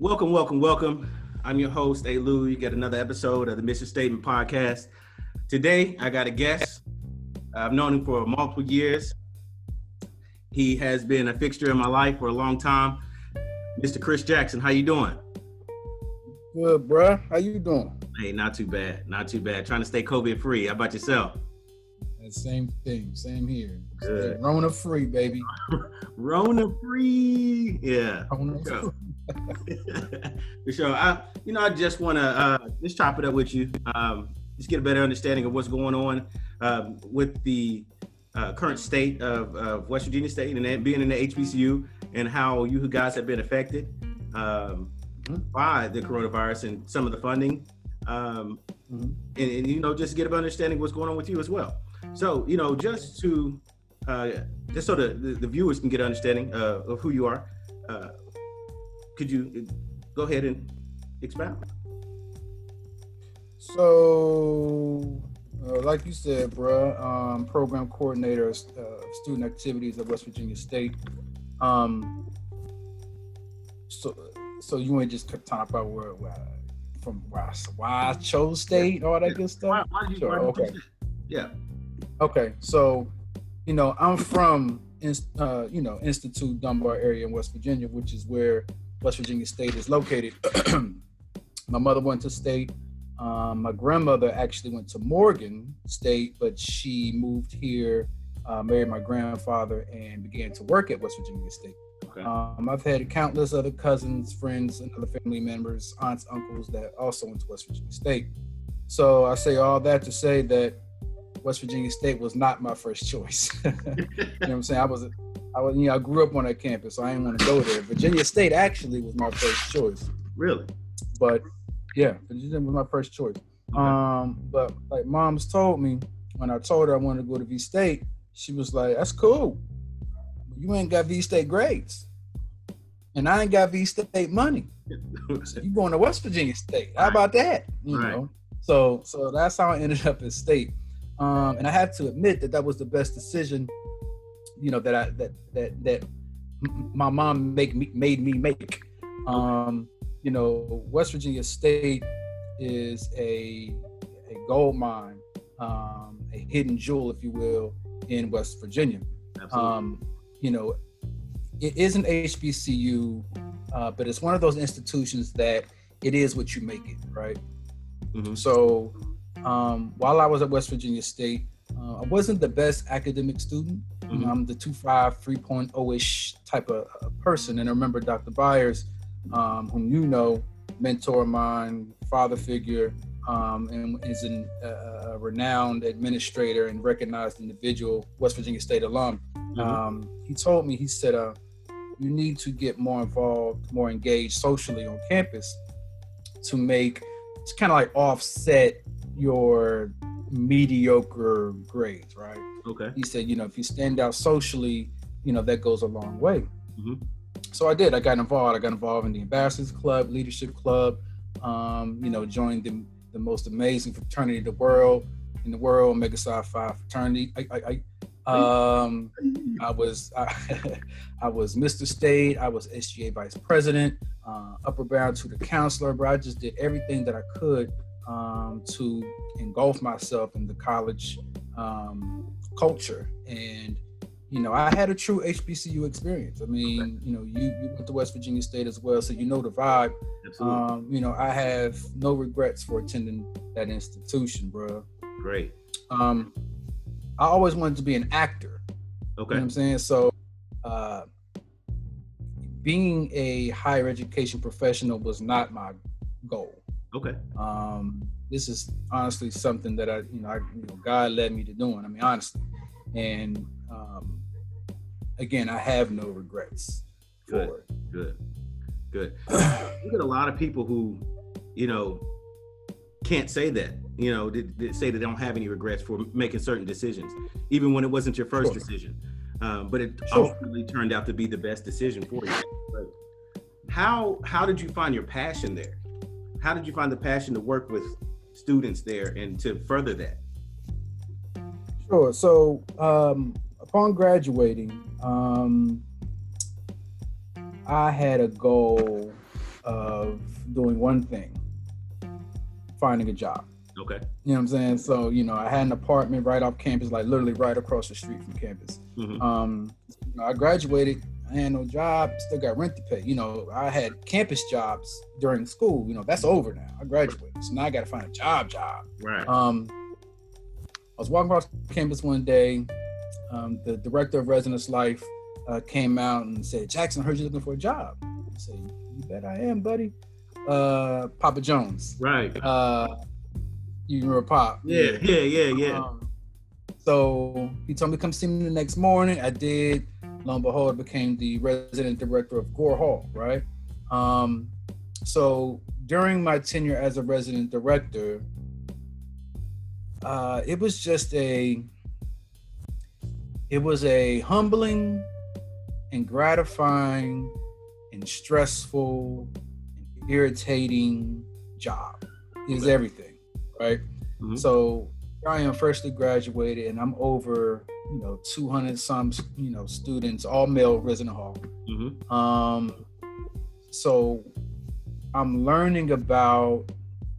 Welcome, welcome, welcome. I'm your host, A. Lou. You get another episode of the Mission Statement Podcast. Today, I got a guest. I've known him for multiple years. He has been a fixture in my life for a long time. Mr. Chris Jackson, how you doing? Good, bruh. How you doing? Hey, not too bad. Not too bad. Trying to stay COVID free. How about yourself? same thing. Same here. Good. Rona free, baby. Rona free. Yeah. Rona free. For sure. I, you know, I just want to uh, just chop it up with you. Um, just get a better understanding of what's going on um, with the uh, current state of, of, West Virginia State and being in the HBCU and how you guys have been affected um, mm-hmm. by the coronavirus and some of the funding. Um, mm-hmm. and, and, you know, just get a better understanding what's going on with you as well. So, you know, just to uh, just so the, the, the viewers can get an understanding uh, of who you are, uh, could you go ahead and expound? So, uh, like you said, bro, um, program coordinator of uh, student activities at West Virginia State. Um, so, so you want to just talk about where, where from why, why I chose state, all that good stuff? Why, why did you, sure, okay. Yeah. Okay, so you know I'm from uh, you know Institute Dunbar area in West Virginia, which is where West Virginia State is located. my mother went to state. Um, my grandmother actually went to Morgan State, but she moved here, uh, married my grandfather, and began to work at West Virginia State. Okay. Um, I've had countless other cousins, friends, and other family members, aunts, uncles that also went to West Virginia State. So I say all that to say that West Virginia State was not my first choice. you know what I'm saying? I was I was, you know, I grew up on that campus, so I didn't want to go there. Virginia State actually was my first choice. Really? But yeah, Virginia was my first choice. Okay. Um, but like mom's told me when I told her I wanted to go to V State, she was like, "That's cool. You ain't got V State grades, and I ain't got V State money. so you going to West Virginia State? How about that? You right. know." So so that's how I ended up at State. Um, and I have to admit that that was the best decision you know that I that that that my mom make me made me make. Um, you know, West Virginia State is a a gold mine, um, a hidden jewel, if you will, in West Virginia. Um, you know, it is an HBCU, uh, but it's one of those institutions that it is what you make it, right? Mm-hmm. So, um, while I was at West Virginia State, uh, I wasn't the best academic student. Mm-hmm. I'm the 2.5, 3.0 ish type of person. And I remember Dr. Byers, um, whom you know, mentor of mine, father figure, um, and is an, uh, a renowned administrator and recognized individual, West Virginia State alum. Mm-hmm. Um, he told me, he said, uh, you need to get more involved, more engaged socially on campus to make, it's kind of like offset your mediocre grades, right? Okay. He said, you know, if you stand out socially, you know, that goes a long way. Mm-hmm. So I did. I got involved. I got involved in the Ambassadors Club, Leadership Club. Um, you know, joined the, the most amazing fraternity in the world, in the world, Omega Psi Phi fraternity. I, I, I, um, I was I, I, was Mr. State. I was SGA Vice President, uh, Upward Bound to the counselor. But I just did everything that I could um, to engulf myself in the college um, culture. And, you know, I had a true HBCU experience. I mean, you know, you, you went to West Virginia State as well, so you know the vibe. Um, you know, I have no regrets for attending that institution, bro. Great. Um, I always wanted to be an actor. Okay. You know I'm saying? So, uh, being a higher education professional was not my goal. Okay. Um, this is honestly something that I, you know, I, you know, God led me to doing. I mean, honestly, and um, again, I have no regrets. For it. Good, good, good. You get a lot of people who, you know, can't say that. You know, they, they say they don't have any regrets for making certain decisions, even when it wasn't your first sure. decision. Um, but it sure. ultimately turned out to be the best decision for you. But how how did you find your passion there? How did you find the passion to work with students there and to further that? Sure. So um, upon graduating, um, I had a goal of doing one thing finding a job. Okay. You know what I'm saying? So, you know, I had an apartment right off campus, like literally right across the street from campus. Mhm. Um, I graduated, I had no job, still got rent to pay. You know, I had campus jobs during school. You know, that's over now. I graduated. So now I got to find a job, job. Right. Um, I was walking across campus one day. Um, the director of residence life uh, came out and said, "Jackson, I heard you looking for a job." I said, "You bet I am, buddy." Uh, Papa Jones. right. Uh, you remember Pop? Yeah. Yeah. Yeah. Yeah. Um, so he told me to come see me the next morning. I did. Lo and behold, became the resident director of Gore Hall, right? Um, so during my tenure as a resident director, uh, it was just a, it was a humbling and gratifying and stressful and irritating job. It was everything, right? Mhm. So I am freshly graduated, and I'm over, you know, 200 some, you know, students, all male resident hall. Mhm. Um, so I'm learning about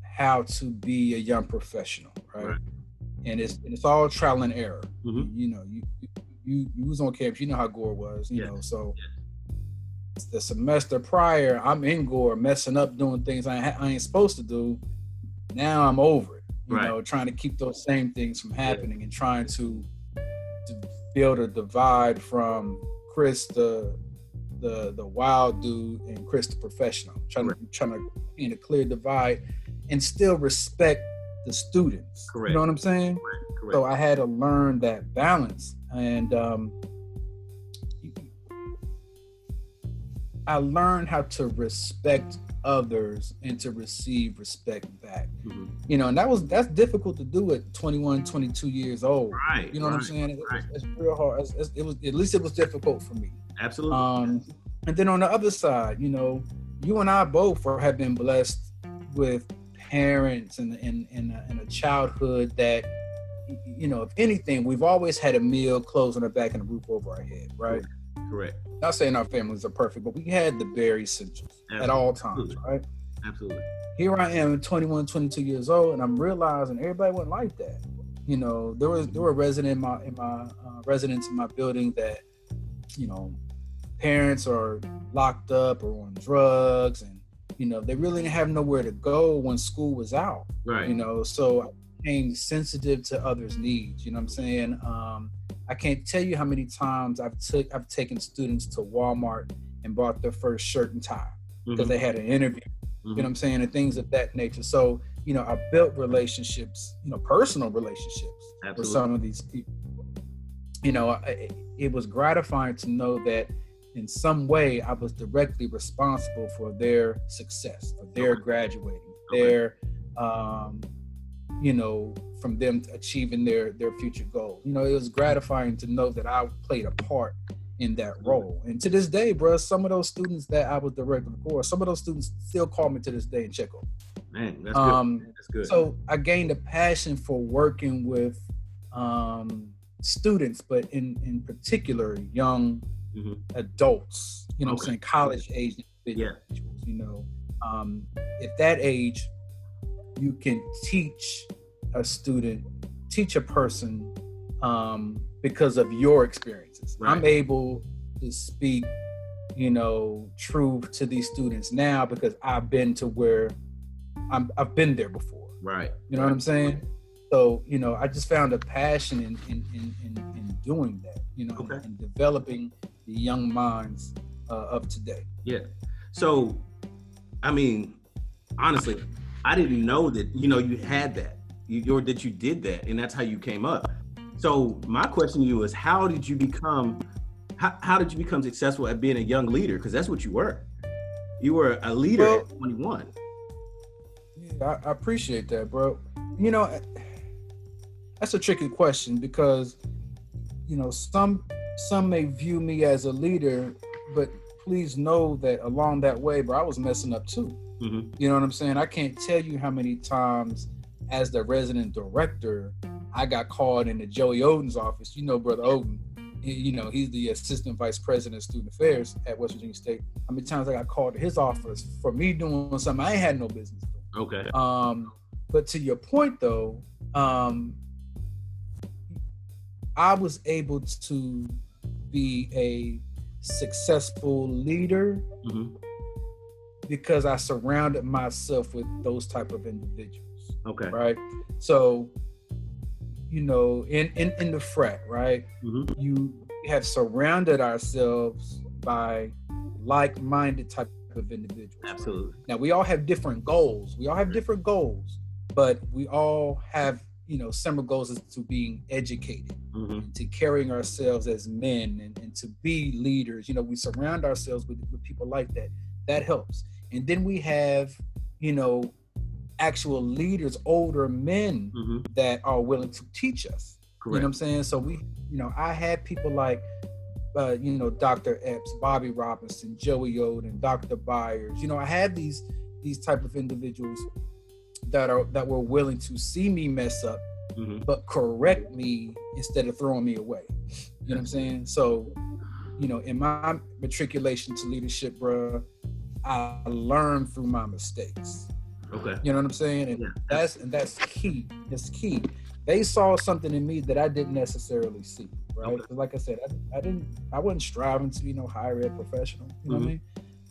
how to be a young professional, right? Right. And it's and it's all trial and error. Mhm. You know, you you you was on campus, you know how Gore was, you Yeah. know. So the semester prior, I'm in Gore, messing up, doing things I, ain't- I ain't supposed to do. Now I'm over it, you Right. know, trying to keep those same things from happening and trying to to build a divide from Chris the the the wild dude and Chris the professional. Trying to trying to paint a clear divide and still respect the students. Correct. You know what I'm saying? Correct. So I had to learn that balance, and um, I learned how to respect others and to receive respect back. Mhm. You know, and that was that's difficult to do at 21, 22 years old. Right. You know what I'm right, saying? It, right. it's, it's real hard. It's, it's- it was at least it was difficult for me. Absolutely. Um, and then on the other side, you know, you and I both are, have been blessed with parents and and and a, and a childhood that, you know, if anything, we've always had a meal, clothes on our back, and a roof over our head, right? Correct. Not saying our families are perfect, but we had the bare essentials at all times, Absolutely. right? Absolutely. Here I am, 21, 22 years old, and I'm realizing everybody wasn't like that. You know, there was there were residents in my in my uh, residents in my building that, you know, parents are locked up or on drugs, and you know they really didn't have nowhere to go when school was out. Right. You know, so Became sensitive to others' needs. You know what I'm saying? Um, I can't tell you how many times I've took I've taken students to Walmart and bought their first shirt and tie because Mhm. they had an interview you know what I'm saying, and things of that nature. So, you know, I built relationships, you know, personal relationships with some of these people. You know, I, it was gratifying to know that in some way I was directly responsible for their success, for their Okay. graduating, Okay. their, um, you know, from them achieving their their future goal. You know, it was gratifying to know that I played a part in that role. And to this day, bro, some of those students that I was director of course, some of those students still call me to this day and check on. Man, that's good. Um, that's good. So I gained a passion for working with um, students, but in in particular, young Mhm. adults. You know, Okay. I'm saying college age individuals. Yeah. You know, um, at that age, you can teach a student, teach a person um, because of your experiences. I'm able to speak, you know, truth to these students now because I've been to where I'm. I've been there before. right. You know what I'm saying? So, you know, I just found a passion in in, in, in, in doing that, you know, Okay. and developing the young minds uh, of today. Yeah. So, I mean, honestly, I didn't know that you know you had that, you, or that you did that, and that's how you came up. So, my question to you is, how did you become? How, how did you become successful at being a young leader? Because that's what you were. You were a leader Well- at 21. Yeah, I, I appreciate that, bro. You know, that's a tricky question because, you know, some some may view me as a leader, but please know that along that way, bro, I was messing up too. Mhm. You know what I'm saying? I can't tell you how many times as the resident director, I got called into Joey Oden's office. You know, brother Oden. you know, he's the assistant vice president of student affairs at West Virginia State. How many times I got called to his office for me doing something I ain't had no business doing. Okay. Um, but to your point though, um, I was able to be a successful leader hmm because I surrounded myself with those type of individuals. Okay. right? So, you know, in in in the frat, right? hmm You have surrounded ourselves by like-minded type of individuals. Absolutely. Now we all have different goals. We all have different goals, but we all have you know similar goals as to being educated, hmm to carrying ourselves as men, and, and to be leaders. You know, we surround ourselves with, with people like that. That helps. And then we have, you know, actual leaders, older men hmm that are willing to teach us. You know what I'm saying? So we, you know, I had people like, uh, you know, Dr. Epps, Bobby Robinson, Joey Oden, Dr. Byers. You know, I had these these type of individuals that are that were willing to see me mess up, hmm but correct me instead of throwing me away. You know what I'm saying? So, you know, in my matriculation to leadership, bruh, I learned through my mistakes. Okay. You know what I'm saying? And Yeah. that's and that's key. That's key. They saw something in me that I didn't necessarily see. Right? Okay. Like I said, I, I didn't. I wasn't striving to be no higher ed professional. You know what I mean?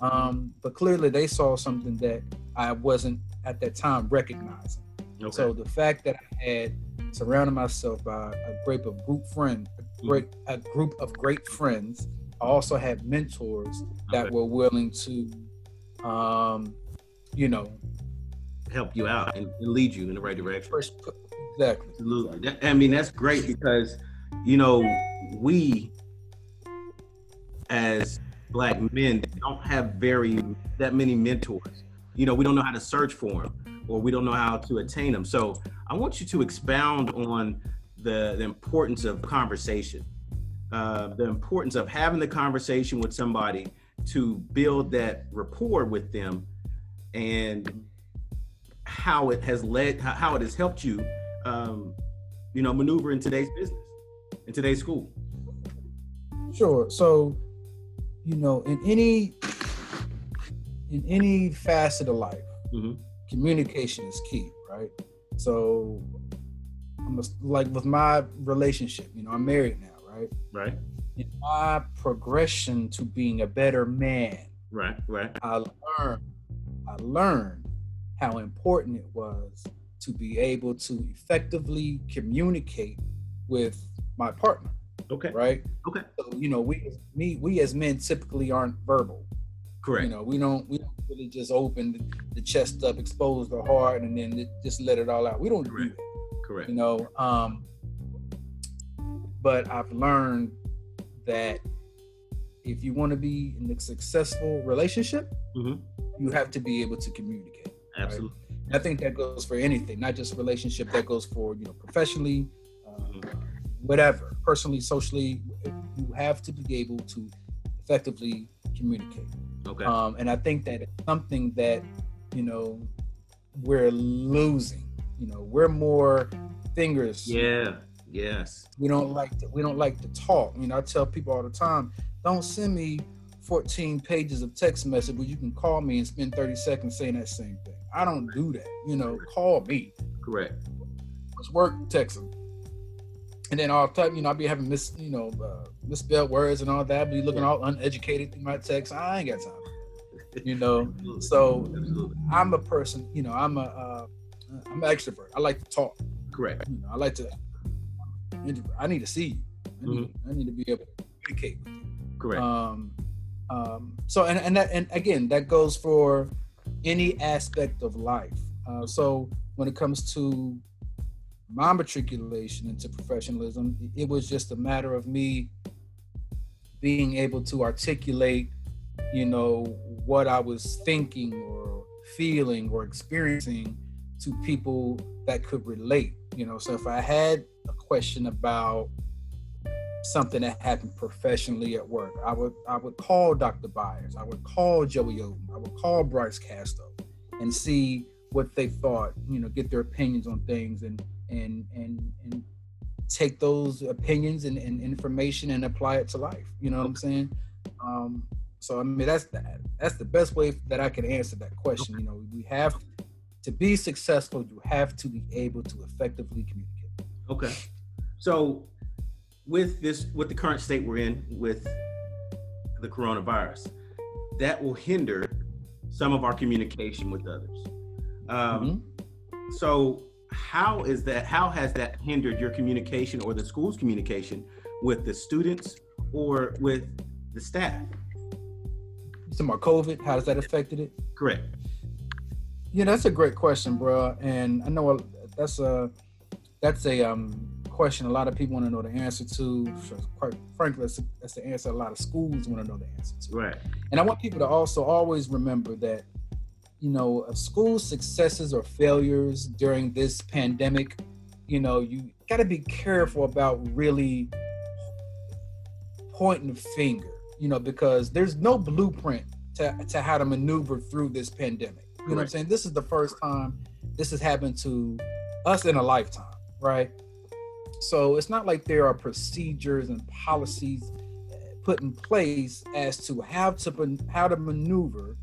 Um, but clearly, they saw something that I wasn't at that time recognizing. Okay. So the fact that I had surrounded myself by a group of group friend, a great a group of great friends. I also had mentors that Okay. were willing to, um, you know, help you out and, and lead you in the right direction. first exactly. Absolutely. I mean, that's great because, you know, we as black men don't have very that many mentors. You know, we don't know how to search for them or we don't know how to attain them. So I want you to expound on the, the importance of conversation, uh, the importance of having the conversation with somebody to build that rapport with them and how it has led, how- it has helped you um, you know, maneuver in today's business, in today's school. Sure. So, you know, in any in any facet of life, hmm communication is key, right? So, I'm a, like with my relationship, you know, I'm married now, right? Right, In my progression to being a better man, right, right. I learned I learned how important it was to be able to effectively communicate with my partner, Okay, right? Okay. So you know, we me we as men typically aren't verbal. correct. You know, we don't we don't really just open the chest up, expose the heart, and then it- just let it all out. We don't do Correct. that. correct. You know, um, but I've learned that if you want to be in a successful relationship, Mhm. you have to be able to communicate. Absolutely. And I think that goes for anything, not just relationship. That goes for you know professionally, Mhm. whatever, personally, socially. You have to be able to effectively communicate. Okay. Um, and I think that it's something that you know we're losing. You know, we're more fingers. yeah. Yes. We don't like to, we don't like to talk. You know, I tell people all the time, don't send me 14 pages of text message where you can call me and spend 30 seconds saying that same thing. I don't do that. You know, call me. Correct. It's work, text them. And then all the time, you know, I'll be having mis, you know, uh, misspelled words and all that. Be looking all uneducated through my text. I ain't got time. You know, Absolutely. so Absolutely. I'm a person. You know, I'm a, uh, I'm an extrovert. I like to talk. Correct. You know, I like to. I need to see you. I need, I need to be able to communicate. Correct. Um, um, so and and that, and again, that goes for any aspect of life. Uh, so when it comes to my matriculation into professionalism, it was just a matter of me being able to articulate, you know, what I was thinking or feeling or experiencing to people that could relate. You know, so if I had a question about something that happened professionally at work, I would I would call Dr. Byers, I would call Joey Oden, I would call Bryce Casto, and see what they thought. You know, get their opinions on things, and and and and take those opinions and, and, information and apply it to life. You know what I'm saying? Um, so I mean that's the, that's the best way that I can answer that question. You know, we have to be successful. You have to be able to effectively communicate. Okay. So with this, with the current state we're in with the coronavirus, that will hinder some of our communication with others. Um, mm-hmm. So how is that? How has that hindered your communication or the school's communication with the students or with the staff? Some more COVID. How has that affected it? Correct. Yeah, that's a great question, bro. And I know that's a that's a um, question a lot of people want to know the answer to. So quite frankly, that's, that's the answer a lot of schools want to know the answer to. Right. And I want people to also always remember that, you know, a school's successes or failures during this pandemic, you know, you got to be careful about really pointing the finger, you know, because there's no blueprint to, to how to maneuver through this pandemic. You know what I'm saying? This is the first time this has happened to us in a lifetime, right? So it's not like there are procedures and policies uh, put in place as to how to how to maneuver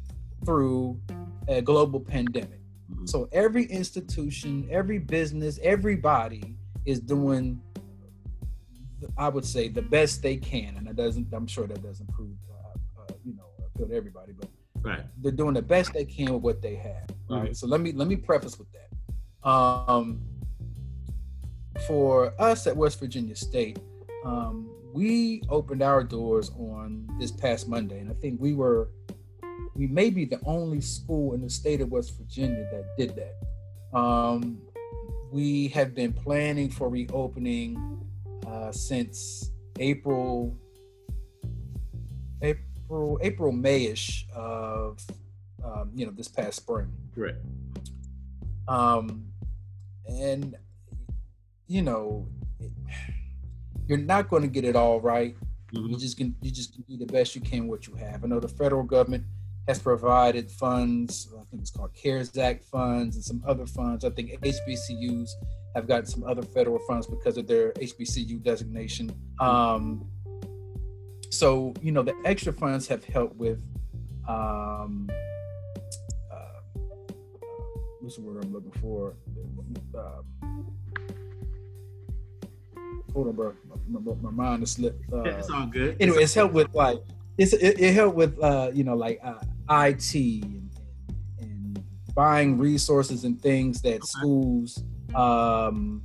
through a global pandemic. Mm-hmm. So every institution, every business, everybody is doing, I would say, the best they can, and that doesn't. I'm sure that doesn't prove, uh, uh, you know, appeal to everybody, but right. they're doing the best they can with what they have. Right. Mm-hmm. So let me let me preface with that. Um, for us at West Virginia State, um, we opened our doors on this past Monday, and I think we were we may be the only school in the state of West Virginia that did that. Um, we have been planning for reopening uh, since April, April, April, Mayish of um, you know this past spring. Right. Um, and you know, you're not going to get it all right. Mm-hmm. You just can you just can do the best you can what you have. I know the federal government has provided funds. I think it's called CARES Act funds and some other funds. I think HBCUs have gotten some other federal funds because of their HBCU designation. Um, so you know the extra funds have helped with um, uh, uh what's the word I'm looking for? Um, hold on, bro. My, my, my mind is slipped. Uh, it's all good. Anyway, it's helped with like it's it, it helped with uh, you know like uh, IT and, and, buying resources and things that okay. schools um,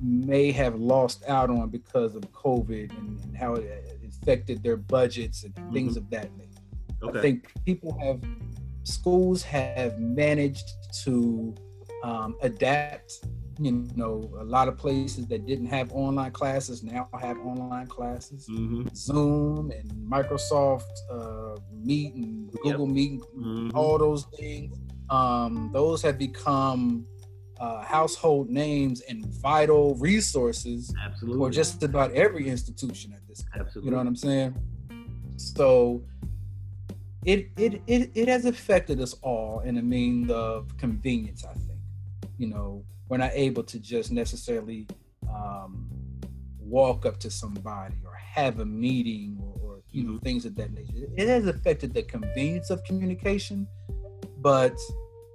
may have lost out on because of COVID and, and how it affected their budgets and mm-hmm. things of that nature. Okay. I think people have schools have managed to um, adapt you know, a lot of places that didn't have online classes now have online classes. Mm-hmm. Zoom and Microsoft uh, Meet and Google yep. Meet, mm-hmm. all those things. Um, those have become uh, household names and vital resources Absolutely. for just about every institution at this point. Absolutely. You know what I'm saying? So it, it it it has affected us all in a mean of convenience, I think. You know, we're not able to just necessarily um, walk up to somebody or have a meeting or, or you know mm-hmm. things of that nature. It has affected the convenience of communication, but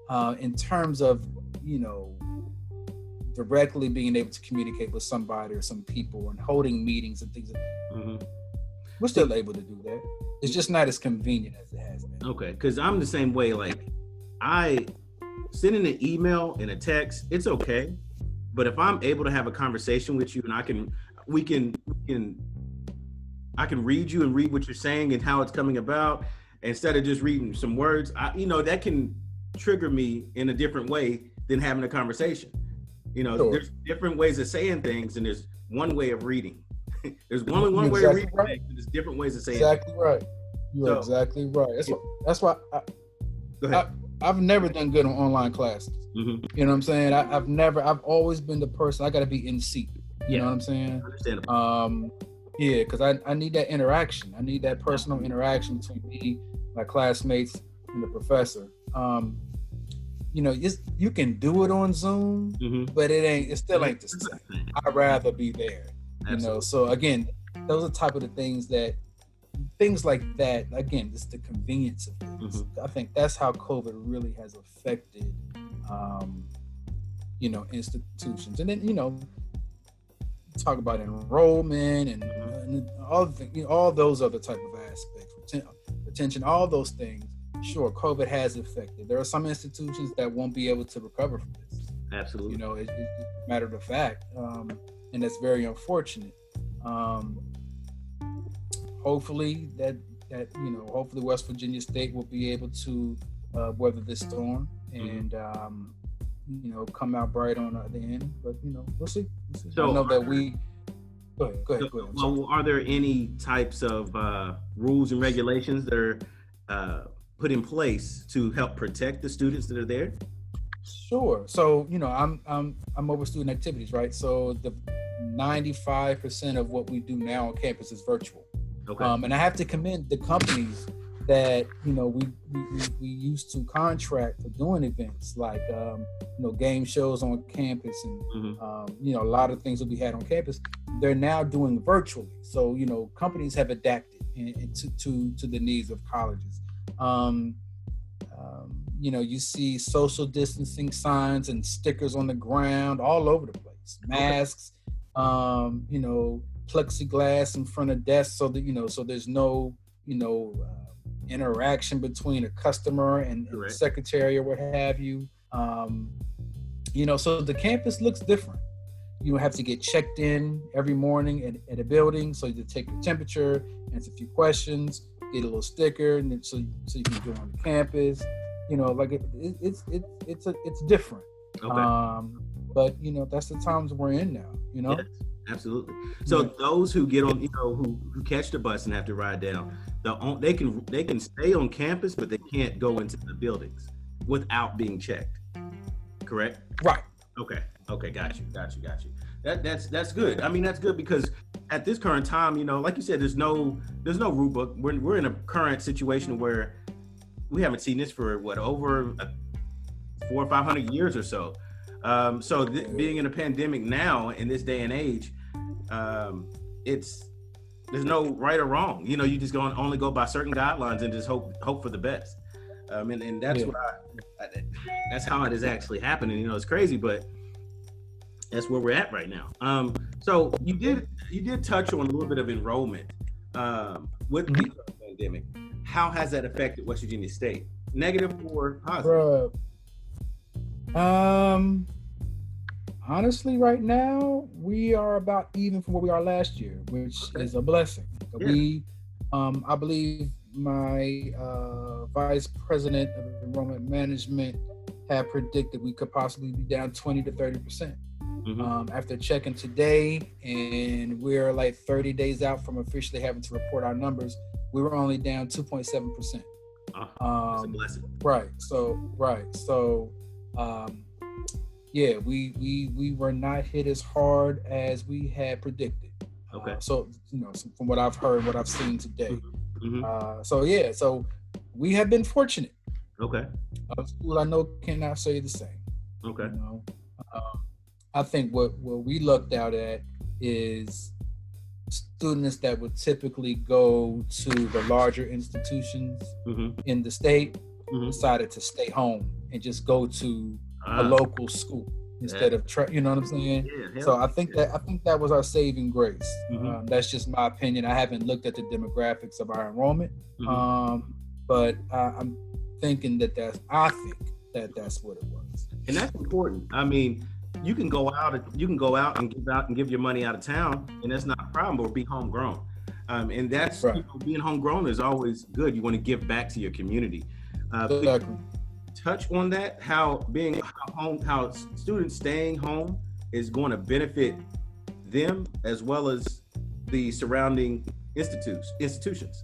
uh, in terms of you know directly being able to communicate with somebody or some people and holding meetings and things, mm-hmm. we're still able to do that. It's just not as convenient as it has been. Okay, because I'm the same way. Like I sending an email and a text, it's okay. But if I'm able to have a conversation with you and I can, we can, we can, I can read you and read what you're saying and how it's coming about instead of just reading some words. I, you know, that can trigger me in a different way than having a conversation. You know, sure. there's different ways of saying things, and there's one way of reading. there's only one way of reading right. there's different ways of saying. Exactly things. right. You're so, exactly right. That's what. That's why. I, go ahead. I, I've never done good on online classes. Mm-hmm. You know what I'm saying? I, have never. I've always been the person. I got to be in seat. You yeah. know what I'm saying? Understandable. Um, yeah, because I, I need that interaction. I need that personal interaction between me, my classmates, and the professor. Um, you know, you can do it on Zoom, mm-hmm. but it ain't. It still ain't the same. I'd rather be there. You Absolutely. know, so again, those are type of the things that things like that again just the convenience of things. Mm-hmm. i think that's how covid really has affected um, you know institutions. And then you know talk about enrollment and, mm-hmm. and all the, you know, all those other type of aspects retention all those things. Sure covid has affected. There are some institutions that won't be able to recover from this. Absolutely. You know it, it's a matter of fact um, and that's very unfortunate. Um, hopefully that that you know hopefully West Virginia State will be able to uh, weather this storm mm-hmm. and mm-hmm. um, you know come out bright on the end. But you know we'll see. We'll see. So I know that we. Go ahead. Go ahead. Go ahead. Well, are there any types of uh, rules and regulations that are uh, put in place to help protect the students that are there? Sure. So you know, I'm I'm I'm over student activities, right? So the 95% of what we do now on campus is virtual. Okay. Um, and I have to commend the companies that you know we, we we used to contract for doing events like um, you know game shows on campus and mm-hmm. um, you know a lot of things that we had on campus. They're now doing virtually. So you know companies have adapted in, in to, to to the needs of colleges. Um, um, you know you see social distancing signs and stickers on the ground all over the place. Masks. Um, you know plexiglass in front of desks so that you know so there's no you know uh, interaction between a customer and, and secretary or what have you. Um, you know so the campus looks different. You have to get checked in every morning at, at a building so you take your temperature answer a few questions get a little sticker and so, so you can go on the campus. You know like it, it, it's it, it's a, it's different. Okay. um, but you know that's the times we're in now you know? Yes. Absolutely. So yeah. those who get on, you know, who, who catch the bus and have to ride down, the they can they can stay on campus, but they can't go into the buildings without being checked. Correct. Right. Okay. Okay. Got you. Got you. Got you. That that's that's good. I mean, that's good because at this current time, you know, like you said, there's no there's no rule book. We're we're in a current situation where we haven't seen this for what over four or five hundred years or so. Um, so th- being in a pandemic now in this day and age, um, it's there's no right or wrong. You know, you just go on, only go by certain guidelines and just hope hope for the best. Um, and, and that's yeah. what I, I, that's how it is actually happening. You know, it's crazy, but that's where we're at right now. Um, so you did you did touch on a little bit of enrollment um, with mm-hmm. the pandemic. How has that affected West Virginia State? Negative or positive? Bruh. Um, honestly, right now we are about even from where we are last year, which okay. is a blessing. Yeah. We, um, I believe, my uh, vice president of enrollment management had predicted we could possibly be down 20 to 30 percent. Mm-hmm. Um, after checking today, and we're like 30 days out from officially having to report our numbers, we were only down 2.7 percent. Ah, um, right. So right. So um, yeah, we we we were not hit as hard as we had predicted. Okay. Uh, so you know, from what I've heard, what I've seen today. Mm-hmm. Uh, so yeah, so we have been fortunate. Okay. Uh, school I know cannot say the same. Okay. You know? um, I think what what we looked out at is students that would typically go to the larger institutions mm-hmm. in the state mm-hmm. decided to stay home and just go to a local school instead yeah. of tra- you know what I'm saying. Yeah, so I think yeah. that I think that was our saving grace. Mm-hmm. Um, that's just my opinion. I haven't looked at the demographics of our enrollment, mm-hmm. um, but I, I'm thinking that that's I think that that's what it was. And that's important. I mean, you can go out you can go out and give out and give your money out of town, and that's not a problem. Or be homegrown. Um, and that's right. you know, being homegrown is always good. You want to give back to your community. Uh, exactly touch on that? How being home, how students staying home is going to benefit them as well as the surrounding institutes institutions.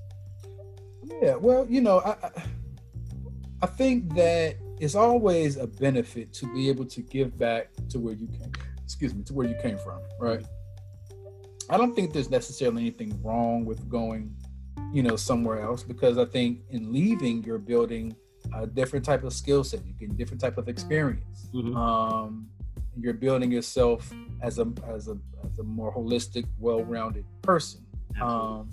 Yeah, well, you know, I I think that it's always a benefit to be able to give back to where you came. Excuse me, to where you came from, right? I don't think there's necessarily anything wrong with going, you know, somewhere else because I think in leaving, you're building a different type of skill set. You get a different type of experience. Mm-hmm. Um, you're building yourself as a as a as a more holistic, well-rounded person. Um,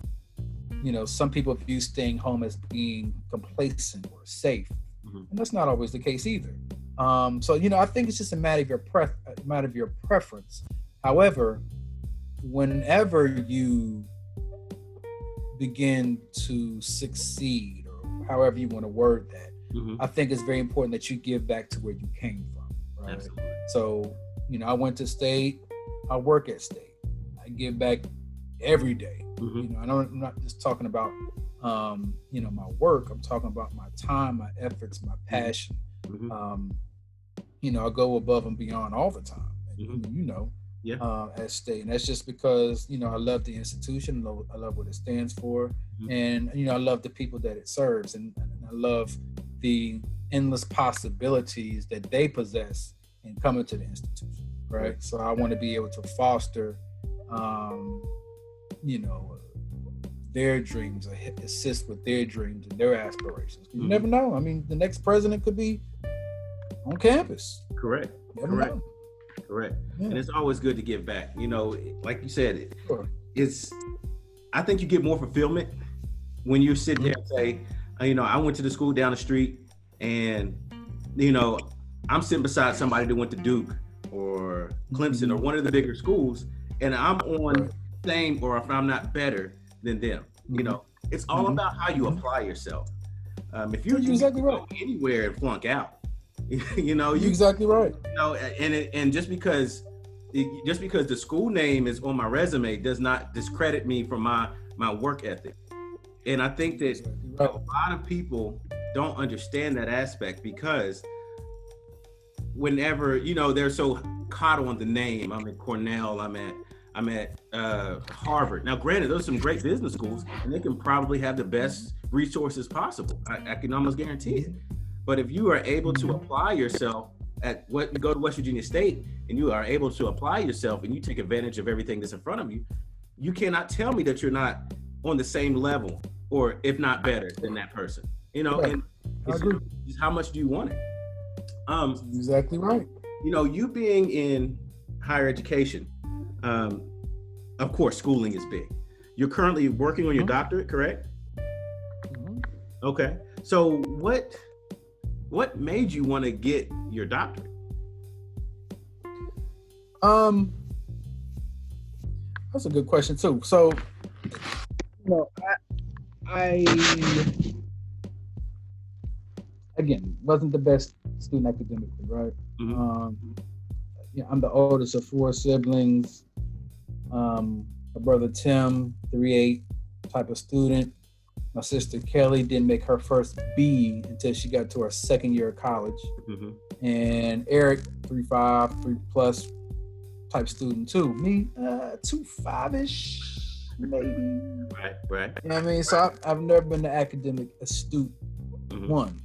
you know, some people view staying home as being complacent or safe, mm-hmm. and that's not always the case either. Um, so you know, I think it's just a matter of your pref- a matter of your preference. However, whenever you begin to succeed, or however you want to word that, mm-hmm. I think it's very important that you give back to where you came from. Right. Absolutely. So, you know, I went to state, I work at state, I give back every day. Mm-hmm. You know, I don't, I'm not just talking about, um, you know, my work. I'm talking about my time, my efforts, my mm-hmm. passion. Mm-hmm. Um, you know, I go above and beyond all the time. And, mm-hmm. you know, yeah. uh, at state. And that's just because, you know, I love the institution, I love what it stands for, mm-hmm. and, you know, I love the people that it serves, and, and, I love the endless possibilities that they possess in coming to the institution, right? So I want to be able to foster, um, you know, their dreams, assist with their dreams and their aspirations. You mm-hmm. never know. I mean, the next president could be on campus. Correct. Correct. Know correct. Yeah. And it's always good to give back. You know, like you said, sure. it's. I think you get more fulfillment when you sit there and say, you know, I went to the school down the street, and you know, I'm sitting beside somebody that went to Duke or Clemson mm-hmm. or one of the bigger schools, and I'm on same or if I'm not better than them. Mm-hmm. You know, it's all mm-hmm. about how you mm-hmm. apply yourself. Um, if you're exactly right. anywhere and flunk out, you know, you exactly right. You know, and it, and just because just because the school name is on my resume does not discredit me from my my work ethic. And I think that a lot of people don't understand that aspect because whenever you know they're so caught on the name, I'm at Cornell, I'm at I'm at uh, Harvard. Now, granted, those are some great business schools, and they can probably have the best resources possible. I, I can almost guarantee it. But if you are able to apply yourself at what you go to West Virginia State and you are able to apply yourself and you take advantage of everything that's in front of you, you cannot tell me that you're not on the same level or if not better than that person. You know, and it's, how much do you want it? Um, exactly right. You know, you being in higher education, um, of course, schooling is big. You're currently working on your mm-hmm. doctorate, correct? Mm-hmm. Okay. So what what made you want to get your doctorate? Um, that's a good question too. So, you know, I, I again wasn't the best student academically, right? Mm-hmm. Um, yeah, I'm the oldest of four siblings. Um, my brother Tim, three eight type of student. My sister Kelly didn't make her first B until she got to her second year of college. Mm-hmm. And Eric, three five, three plus type student too. Me, uh, two five ish, maybe. Right, right. You know what I mean? So I, have never been the academic astute mm-hmm. one.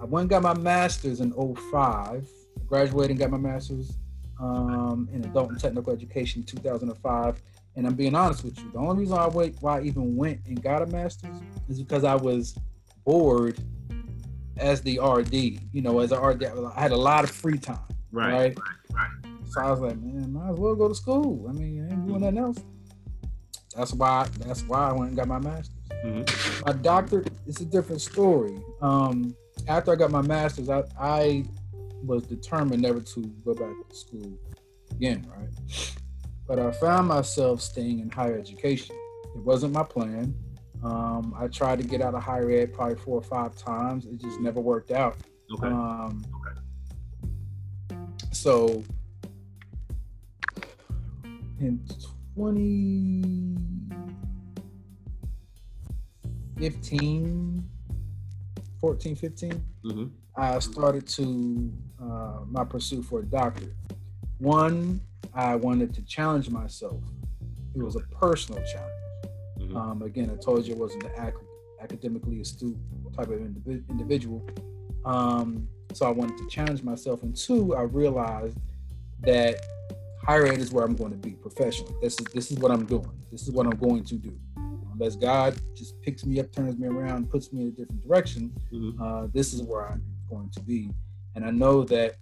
I went and got my master's in 05. Graduated and got my master's um, in adult and technical education in 2005. And I'm being honest with you. The only reason I wait why I even went and got a master's is because I was bored as the RD. You know, as an RD, I had a lot of free time. Right. Right. right. So I was like, man, might as well go to school. I mean, I ain't doing nothing else. That's why. That's why I went and got my master's. Mm-hmm. My doctorate is a different story. Um, after I got my master's, I, I was determined never to go back to school again. Right. But I found myself staying in higher education. It wasn't my plan. Um, I tried to get out of higher ed probably four or five times. It just never worked out. Okay. Um, okay. So in 2015, 14, 15, mm-hmm. I started to uh, my pursuit for a doctorate. One, I wanted to challenge myself. It was a personal challenge. Mm-hmm. Um, again, I told you I wasn't an ac- academically astute type of indiv- individual. Um, so I wanted to challenge myself. And two, I realized that higher ed is where I'm going to be professionally. This is this is what I'm doing. This is what I'm going to do. Unless God just picks me up, turns me around, puts me in a different direction, mm-hmm. uh, this is where I'm going to be. And I know that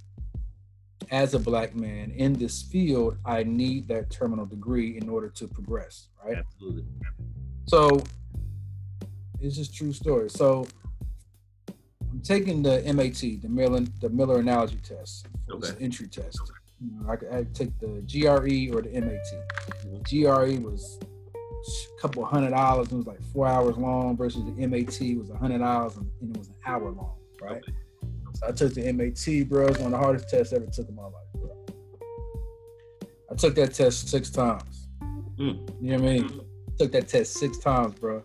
as a black man in this field, I need that terminal degree in order to progress, right? Absolutely. So it's just true story. So I'm taking the MAT, the Miller, the Miller Analogy Test. It's an entry test. You know, I could I take the GRE or the MAT. The GRE was a couple hundred dollars. And it was like four hours long versus the MAT was a hundred dollars and and it was an hour long, right? Okay. So I took the MAT, bro. It's one of the hardest tests I ever took in my life, bro. I took that test six times. Mm. You know what I mean? Took that test six times, bro.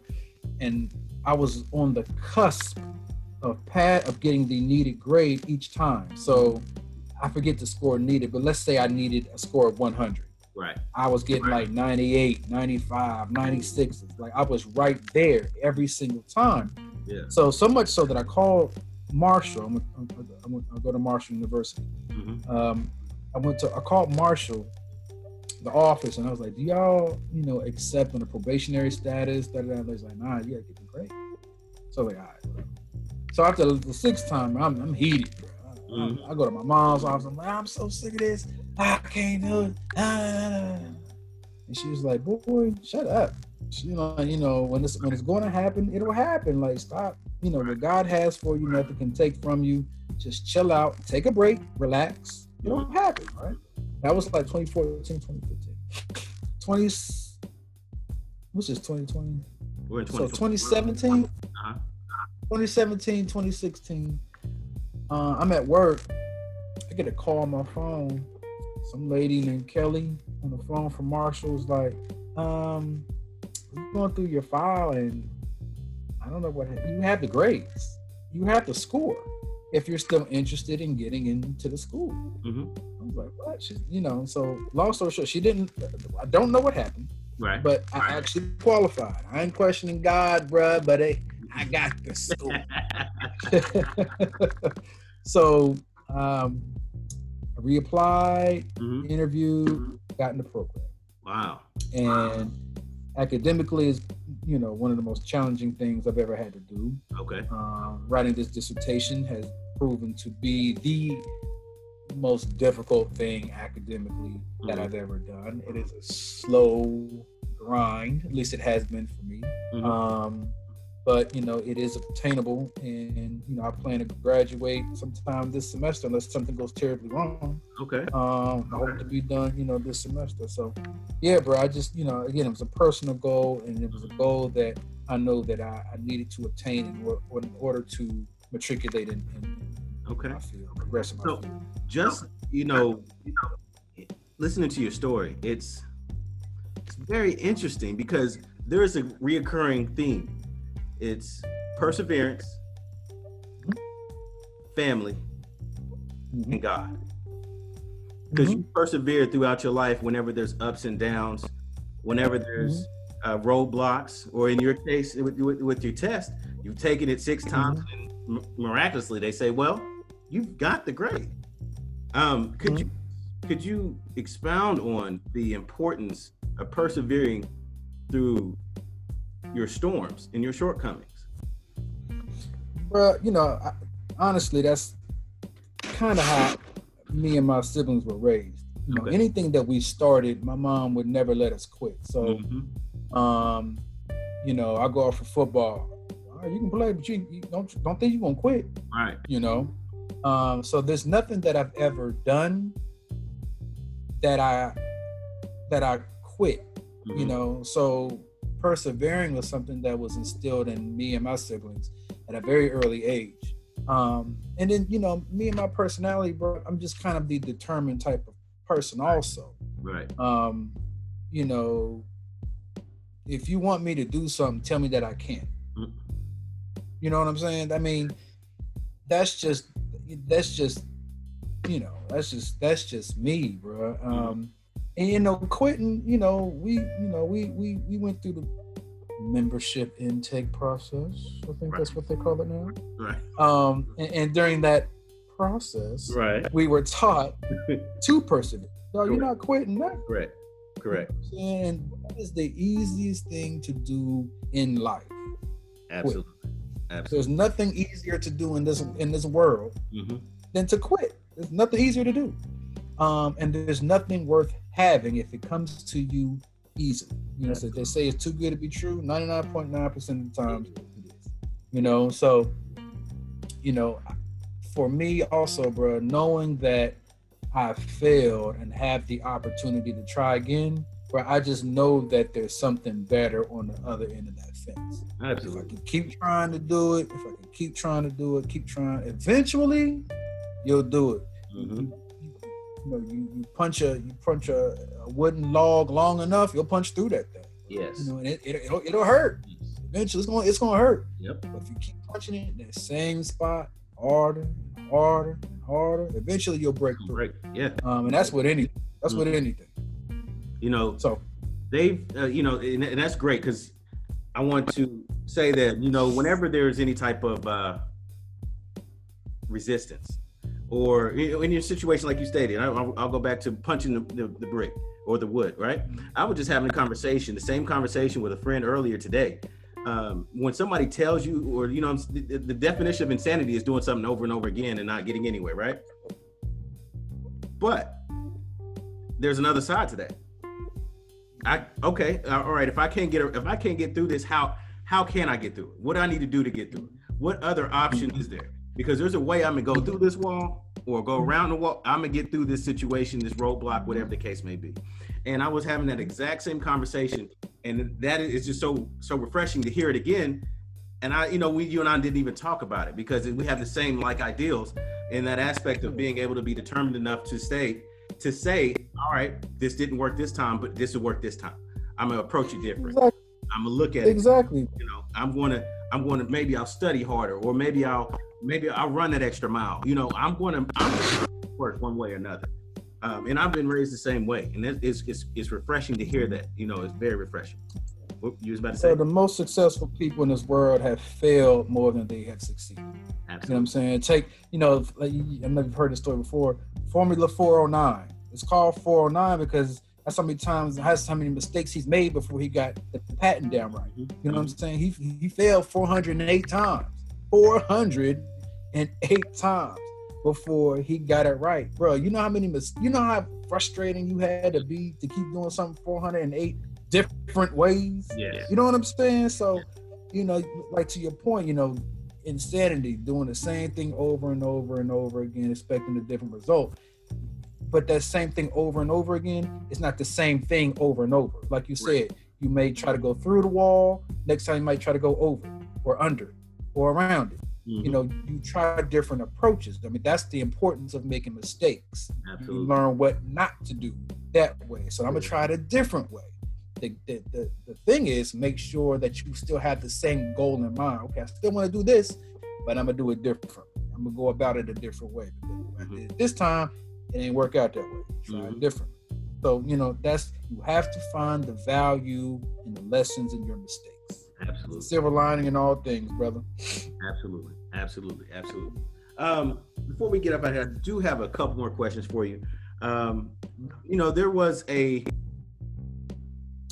And I was on the cusp of pad of getting the needed grade each time. So I forget the score needed, but let's say I needed a score of 100. Right. I was getting like 98, 95, 96. Like I was right there every single time. Yeah. So so much so that I called Marshall. I'm, I'm, I'm, I go to Marshall University. hmm Um, I went to I called Marshall, the office, and I was like, "Do y'all, you know, accept on a probationary status?" Da, da, da. They was like, "Nah, you gotta get the grade." So I was like, "All right." whatever." So after the sixth time, I'm, I'm heated. Bro. I, Mhm. I go to my mom's office. I'm like, "I'm so sick of this. I can't do it." Ah. And she was like, "Boy, shut up." She, you know, you know, when it's when it's going to happen, it'll happen. Like, stop. You know, what God has for you, nothing can take from you. Just chill out, take a break, relax. It'll happen, right? That was like 2014, 2015. 20, what's this, 2020? We're in So 2017, Uh-huh. 2017, 2016, uh, I'm at work. I get a call on my phone. Some lady named Kelly on the phone from Marshall's like, um, going through your file and I don't know what you have the grades. You have the score if you're still interested in getting into the school. Mhm. I was like, what? She, you know, so long story short, she didn't, I don't know what happened Right. but I actually qualified. I ain't questioning God, bruh, but I, I got the school. so um, I reapplied, Mhm. interviewed, got in the program. Wow. And academically is, you know, one of the most challenging things I've ever had to do. Okay. Um, writing this dissertation has proven to be the most difficult thing academically that Mhm. I've ever done. It is a slow grind, at least it has been for me. Mhm. Um, but you know, it is obtainable, and you know, I plan to graduate sometime this semester unless something goes terribly wrong. Okay. Um, I hope to be done, you know, this semester. So, yeah, bro. I just, you know, again, it was a personal goal, and it was a goal that I know that I, I needed to obtain in, or, in order to matriculate in, in Okay. my field, progress in my So- field. Just you know, listening to your story, it's it's very interesting because there is a reoccurring theme. It's perseverance, family, Mhm. and God. Because you persevere throughout your life whenever there's ups and downs, whenever there's uh, roadblocks, or in your case with, with, with your test, you've taken it six times, and m- miraculously they say, "Well, you've got the grade." Um, could you could you expound on the importance of persevering through your storms and your shortcomings? Bro, you know, I, honestly, that's kind of how me and my siblings were raised. You know, Okay. anything that we started, my mom would never let us quit. So, Mhm. um, you know, I go out for football. Right, you can play, but you, you don't don't think you're gonna quit. Right. You know, um, so there's nothing that I've ever done that I that I quit. You Mhm. know, so persevering was something that was instilled in me and my siblings at a very early age. Um, and then, you know, me and my personality, bro, I'm just kind of the determined type of person, also. Right. Um, you know, if you want me to do something, tell me that I can. Mm. You know what I'm saying? I mean, that's just that's just you know that's just that's just me, bro. Um, and you know, quitting. You know, we you know we we we went through the membership intake process. I think that's what they call it now. Right. Um, and, and during that process, Right. we were taught to persevere. No, you're not quitting. That Correct. Correct. and that is the easiest thing to do in life. Absolutely. Absolutely. There's nothing easier to do in this in this world hmm than to quit. There's nothing easier to do. Um, and there's nothing worth having if it comes to you easily. You know, so they say it's too good to be true. 99.9% of the time, it is. You know, so, you know, for me also, bro, knowing that I failed and have the opportunity to try again, where I just know that there's something better on the other end of that fence. Absolutely. If I can keep trying to do it, if I can keep trying to do it, keep trying, eventually you'll do it. Mm-hmm. You, know, you, you punch a you punch a, a, wooden log long enough, you'll punch through that thing. Yes. You know, and it, it, will it'll hurt. Eventually, it's gonna it's gonna hurt. Yep. But if you keep punching it in that same spot, harder, and harder, and harder, eventually you'll break through. Break. Yeah. Um, and that's what anything. That's Mm. what anything. You know, So they've uh, you know and, and that's great because i want to say that you know whenever there's any type of uh resistance or in your situation like you stated I, I'll, I'll go back to punching the, the, the brick or the wood right i was just having a conversation the same conversation with a friend earlier today um, when somebody tells you or you know the, the definition of insanity is doing something over and over again and not getting anywhere right but there's another side to that I okay, uh, all right. If I can't get if I can't get through this, how how can I get through it? What do I need to do to get through it? What other option is there? Because there's a way I'm gonna go through this wall or go around the wall. I'm gonna get through this situation, this roadblock, whatever the case may be. And I was having that exact same conversation, and that is just so so refreshing to hear it again. And I, you know, we you and I didn't even talk about it because we have the same like ideals in that aspect of being able to be determined enough to say to say, all right, this didn't work this time, but this will work this time. I'm gonna approach it different. exactly, I'm gonna look at it. exactly. You know, I'm gonna, I'm gonna, maybe I'll study harder, or maybe I'll, maybe I'll run that extra mile. You know, I'm gonna, I'm gonna work one way or another. Um, and I've been raised the same way, and it's, it's, it's refreshing to hear that. You know, it's very refreshing. What you was about to say? So the most successful people in this world have failed more than they have succeeded. You know what Absolutely. I'm saying? Take, you know, like you- I know you've heard this story before. Formula 409. It's called 409 because that's how many times, that's how many mistakes he's made before he got the patent down right. You know what I'm saying? He he failed 408 times. 408 times before he got it right. Bro, you know how many mis- you know how frustrating you had to be to keep doing something 408 different ways? Yeah. You know what I'm saying? So, you know, like to your point, you know, insanity, doing the same thing over and over and over again, expecting a different result. But that same thing over and over again it's not the same thing over and over. Like you said, you may try to go through the wall. Next time you might try to go over or under or around it. Mhm. You know, you try different approaches. I mean, that's the importance of making mistakes you learn what not to do that way. So I'm gonna try it a different way. The, the, the, the thing is, make sure that you still have the same goal in mind. Okay, I still want to do this, but I'm gonna do it different. I'm gonna go about it a different way. Because if I did it this time, it ain't work out that way. Try it Mhm. different. So you know, that's you have to find the value and the lessons in your mistakes. Absolutely. Silver lining in all things, brother. Absolutely, absolutely, absolutely. Um, before we get up out here, I do have a couple more questions for you. Um, you know, there was a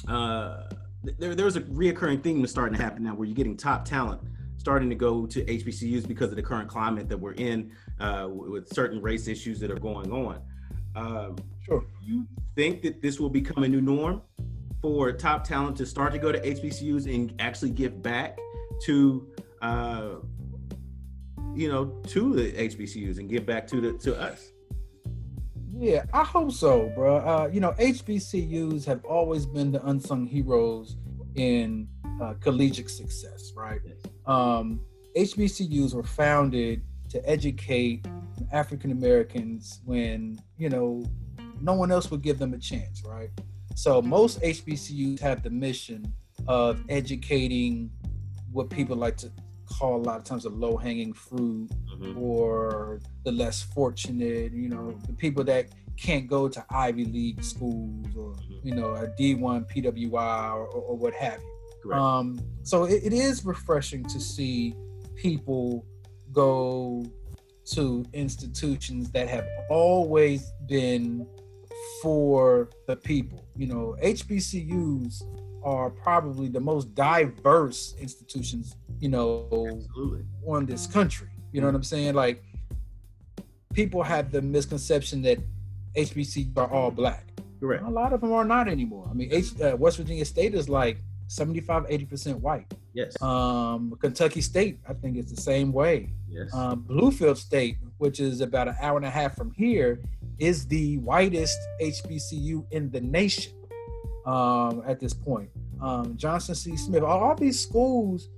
uh, there there was a reoccurring theme that's starting to happen now, where you're getting top talent starting to go to HBCUs because of the current climate that we're in uh, with certain race issues that are going on. Um, Sure. do you think that this will become a new norm for top talent to start to go to HBCUs and actually give back to, uh, you know, to the HBCUs and give back to the to us? Yeah, I hope so, bro. Uh, you know, HBCUs have always been the unsung heroes in uh, collegiate success, right? Um, HBCUs were founded to educate African Americans when you know no one else would give them a chance, right? So most HBCUs have the mission of educating what people like to call a lot of times the low-hanging fruit Mhm. or the less fortunate, you know, the people that can't go to Ivy League schools or, you know, a D1 PWI or, or, what have you. Correct. Um, so it, it is refreshing to see people go to institutions that have always been for the people. You know, HBCUs are probably the most diverse institutions, you know, Absolutely. on this country. You know what I'm saying? Like people have the misconception that HBCU are all black. Correct. A lot of them are not anymore. I mean, H, uh, West Virginia State is like 75, 80% white. Yes. Um, Kentucky State, I think it's the same way. yes. Um, Bluefield State, which is about an hour and a half from here, is the whitest HBCU in the nation um, at this point. Um, Johnson C. Smith, all, all these schools,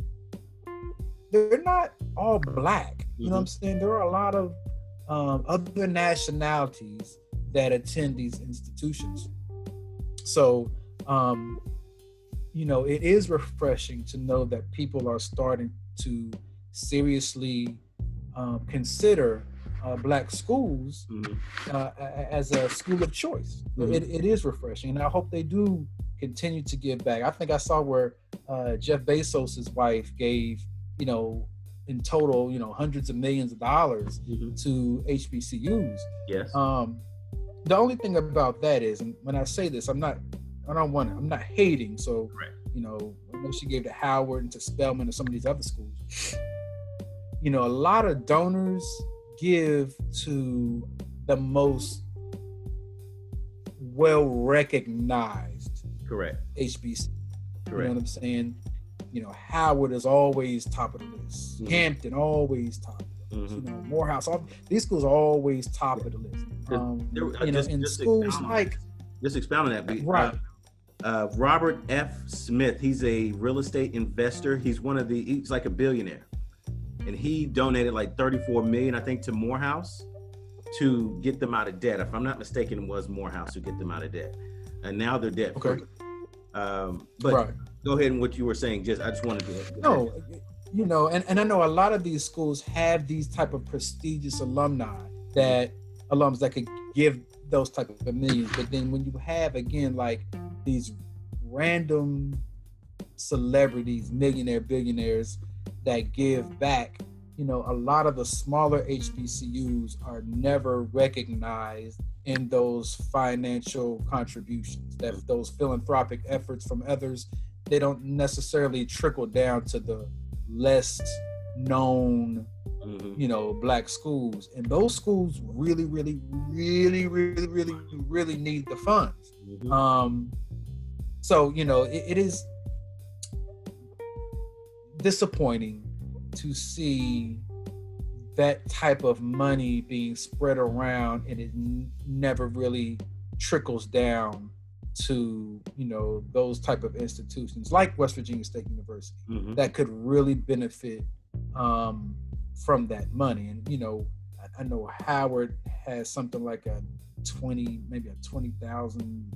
they're not all black. You know what I'm saying? There are a lot of um, other nationalities that attend these institutions. So, um, you know, it is refreshing to know that people are starting to seriously um, consider uh, black schools Mhm. uh, as a school of choice. Mhm. It, it is refreshing, and I hope they do continue to give back. I think I saw where uh, Jeff Bezos's wife gave, you know, in total, you know, hundreds of millions of dollars Mhm. to HBCUs. Yes. Um, the only thing about that is, and when I say this, I'm not, I don't want, it. I'm not hating. So, Right. you know, I she gave to Howard and to Spelman and some of these other schools. You know, a lot of donors give to the most well recognized Correct. HBC. Correct. You know what I'm saying? You know, Howard is always top of the list. Mhm. Hampton always top. Mhm. You know, Morehouse. All, these schools are always top of the list. Um, There- uh, you know, just- in just schools like Just expound on that. we- Right. Uh, uh, Robert F. Smith. He's a real estate investor. He's one of the. He's like a billionaire, and he donated like 34 million, I think, to Morehouse to get them out of debt. If I'm not mistaken, it was Morehouse to get them out of debt, and now they're debt free. Okay. Um, but right. go ahead and what you were saying. Just I just wanted to. No, you know, and, and I know a lot of these schools have these type of prestigious alumni that alums that could give those type of millions. But then when you have again like these random celebrities, millionaire billionaires that give back, you know, a lot of the smaller HBCUs are never recognized in those financial contributions, that those philanthropic efforts from others, they don't necessarily trickle down to the less known, Mhm. you know, black schools. And those schools really, really, really, really, really, really need the funds. Mhm. Um, so you know, it, it is disappointing to see that type of money being spread around, and it n- never really trickles down to you know those type of institutions like West Virginia State University Mhm. that could really benefit um, from that money. And you know, I, I know Howard has something like a twenty, maybe a twenty thousand,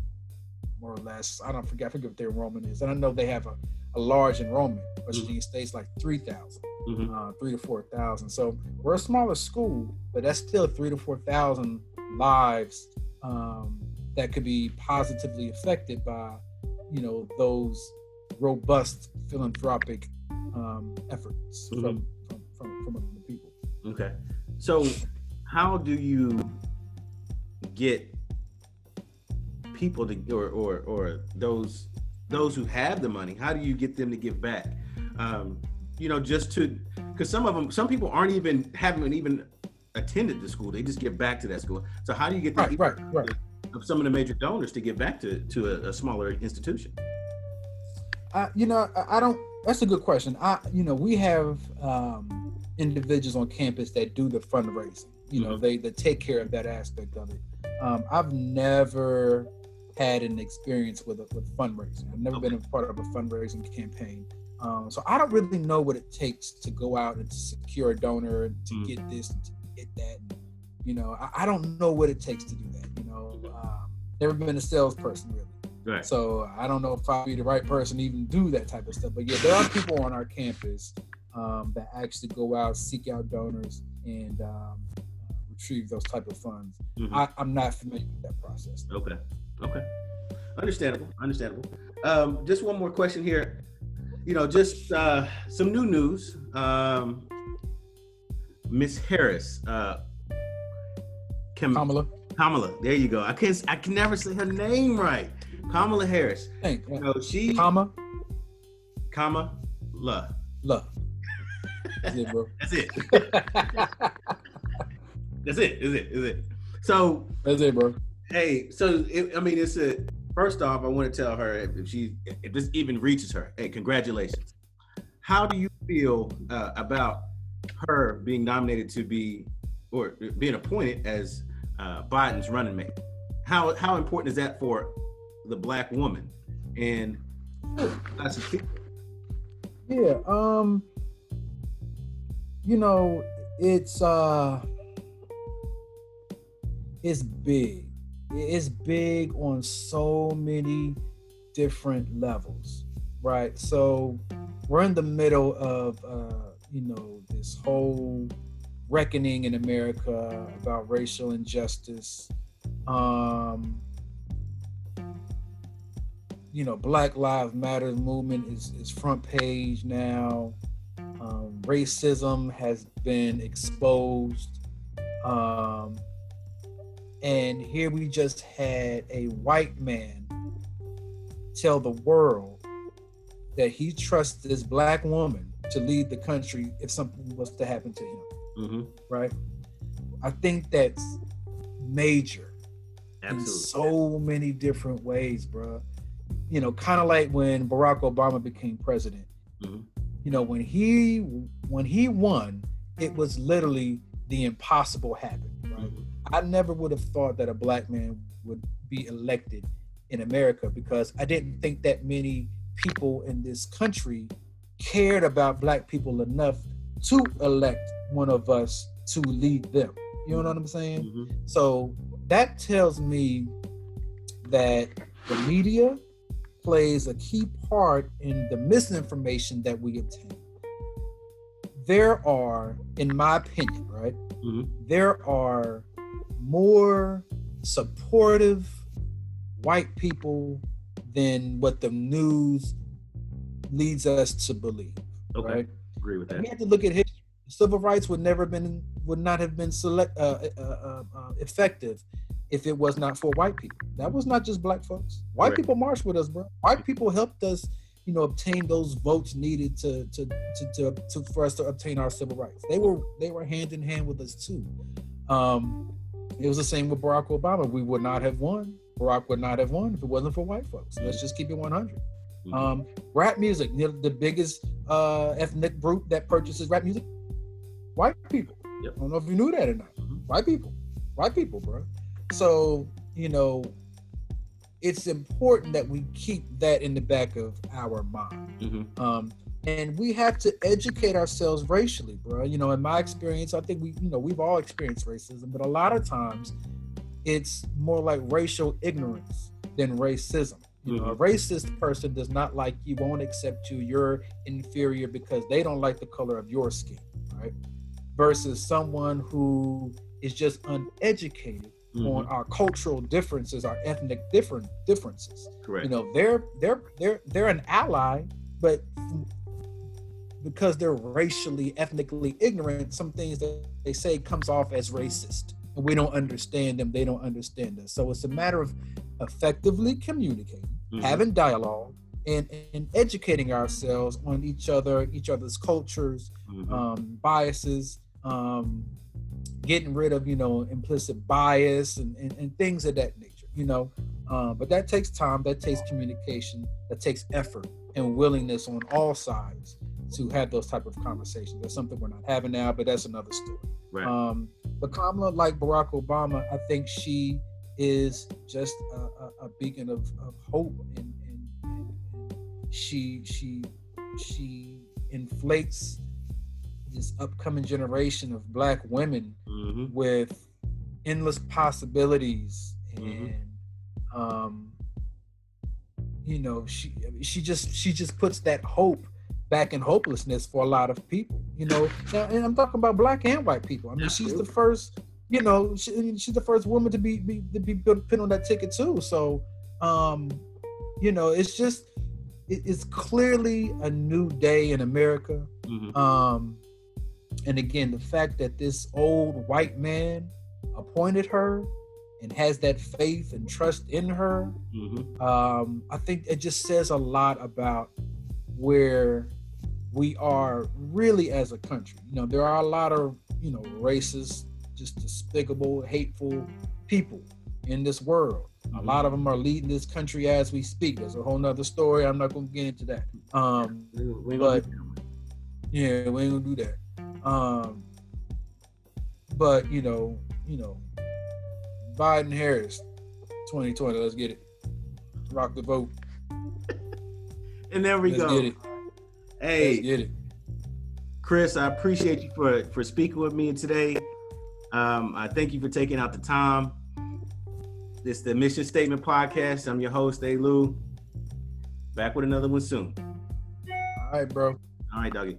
more or less. I don't forget. I forget what their enrollment is, and I know they have a, a large enrollment. West Mhm. Virginia State's like three thousand, Mhm. uh, three to four thousand. So we're a smaller school, but that's still three to four thousand lives um, that could be positively affected by, you know, those robust philanthropic um, efforts Mhm. from, from, from from the people. Okay. So, how do you get people to, or or or those those who have the money? How do you get them to give back? Um, you know, just to because some of them, some people aren't even haven't even attended the school. They just give back to that school. So, how do you get the Right, right, right. of some of the major donors to give back to to a, a smaller institution? I, you know, I, I don't. That's a good question. I, you know, we have um, individuals on campus that do the fundraising. You know, Mhm. they they take care of that aspect of it. Um, I've never had an experience with a, with fundraising. I've never been a part of a fundraising campaign. Um, so I don't really know what it takes to go out and secure a donor and to Mm. get this and to get that. You know, I, I don't know what it takes to do that. You know, um, never been a salesperson really. Right. So I don't know if I'll be the right person to even do that type of stuff. But yeah, there are people on our campus um, that actually go out, seek out donors, and um, retrieve those type of funds. Mhm. I, I'm not familiar with that process. Okay. Okay. Understandable. Understandable. Um, just one more question here. You know, just uh, some new news. Um, Miss Harris, uh, Kam- Kamala, Kamala. There you go. I can I can never say her name right. Kamala Harris. thank You know, she Kama, Kamala. love. That's it, bro. That's it. That's it. Is it? Is it? So That's it, bro. Hey, so it, I mean, it's a first off, I want to tell her if she if this even reaches her, hey, congratulations. How do you feel uh, about her being nominated to be or being appointed as uh, Biden's running mate? How how important is that for the black woman? And that's a yeah, um, you know, it's uh, it's big it's big on so many different levels, right? So we're in the middle of, uh, you know, this whole reckoning in America about racial injustice. Um, you know, Black Lives Matter movement is, is front page now. Um, racism has been exposed. Um, and here we just had a white man tell the world that he trusts this black woman to lead the country if something was to happen to him. Mm-hmm. Right? I think that's major Absolutely. in so many different ways, bro. You know, kind of like when Barack Obama became president. Mm-hmm. You know, when he when he won, it was literally the impossible happened. I never would have thought that a black man would be elected in America because I didn't think that many people in this country cared about black people enough to elect one of us to lead them. You know what I'm saying? Mm-hmm. So that tells me that the media plays a key part in the misinformation that we obtain. There are, in my opinion, right? Mm-hmm. There are more supportive white people than what the news leads us to believe. Okay, right? agree with that. we have to look at history. Civil rights would never been would not have been select uh, uh, uh, uh, effective if it was not for white people. That was not just black folks. White right. people marched with us, bro. White people helped us, you know, obtain those votes needed to to, to to to, for us to obtain our civil rights. They were they were hand in hand with us too. Um, it was the same with Barack Obama. We would not have won. Barack would not have won if it wasn't for white folks. Let's just keep it 100. Mm-hmm. Um, rap music, you know, the biggest uh, ethnic group that purchases rap music, white people. Yep. I don't know if you knew that or not. Mm-hmm. White people, white people, bro. So you know, it's important that we keep that in the back of our mind. Mm-hmm. Um, and we have to educate ourselves racially, bro. You know, in my experience, I think we, you know, we've all experienced racism, but a lot of times it's more like racial ignorance than racism. You know, a mm-hmm. racist person does not like you, won't accept you, you're inferior because they don't like the color of your skin, right? Versus someone who is just uneducated mm-hmm. on our cultural differences, our ethnic different differences. Correct. You know, they're they're they're they're an ally, but because they're racially, ethnically ignorant, some things that they say comes off as racist. And we don't understand them, they don't understand us. So it's a matter of effectively communicating, mm-hmm. having dialogue, and, and educating ourselves on each other, each other's cultures, mm-hmm. um, biases, um, getting rid of, you know, implicit bias and, and, and things of that nature, you know. Uh, but that takes time, that takes communication, that takes effort and willingness on all sides to have those type of conversations. That's something we're not having now, but that's another story. Right. Um, but Kamala, like Barack Obama, I think she is just a, a, a beacon of, of hope, and, and, and, she she she inflates this upcoming generation of Black women mm-hmm. with endless possibilities, mm-hmm. and mm-hmm. um, you know, she she just she just puts that hope back in hopelessness for a lot of people. You know, and I'm talking about black and white people. I mean, she's the first. You know, she, she's the first woman to be, be to be put on that ticket too. So, um, you know, it's just it's clearly a new day in America. Mm-hmm. Um, and again, the fact that this old white man appointed her and has that faith and trust in her, mm-hmm. um, I think it just says a lot about where we are really as a country. You know, there are a lot of, you know, racist, just despicable, hateful people. in this world. A Mhm. lot of them are leading this country as we speak. There's a whole nother story. I'm not gonna get into that. Um, We, we But- yeah, we ain't gonna do that. Um, but you know, you know, Biden Harris, 2020. Let's get it. Rock the vote. and there we Let's go. Get it. Hey, Let's get it. Chris, I appreciate you for for speaking with me today. Um, I thank you for taking out the time. This is the Mission Statement Podcast. I'm your host, A. Lou. Back with another one soon. All right, bro. All right, doggy.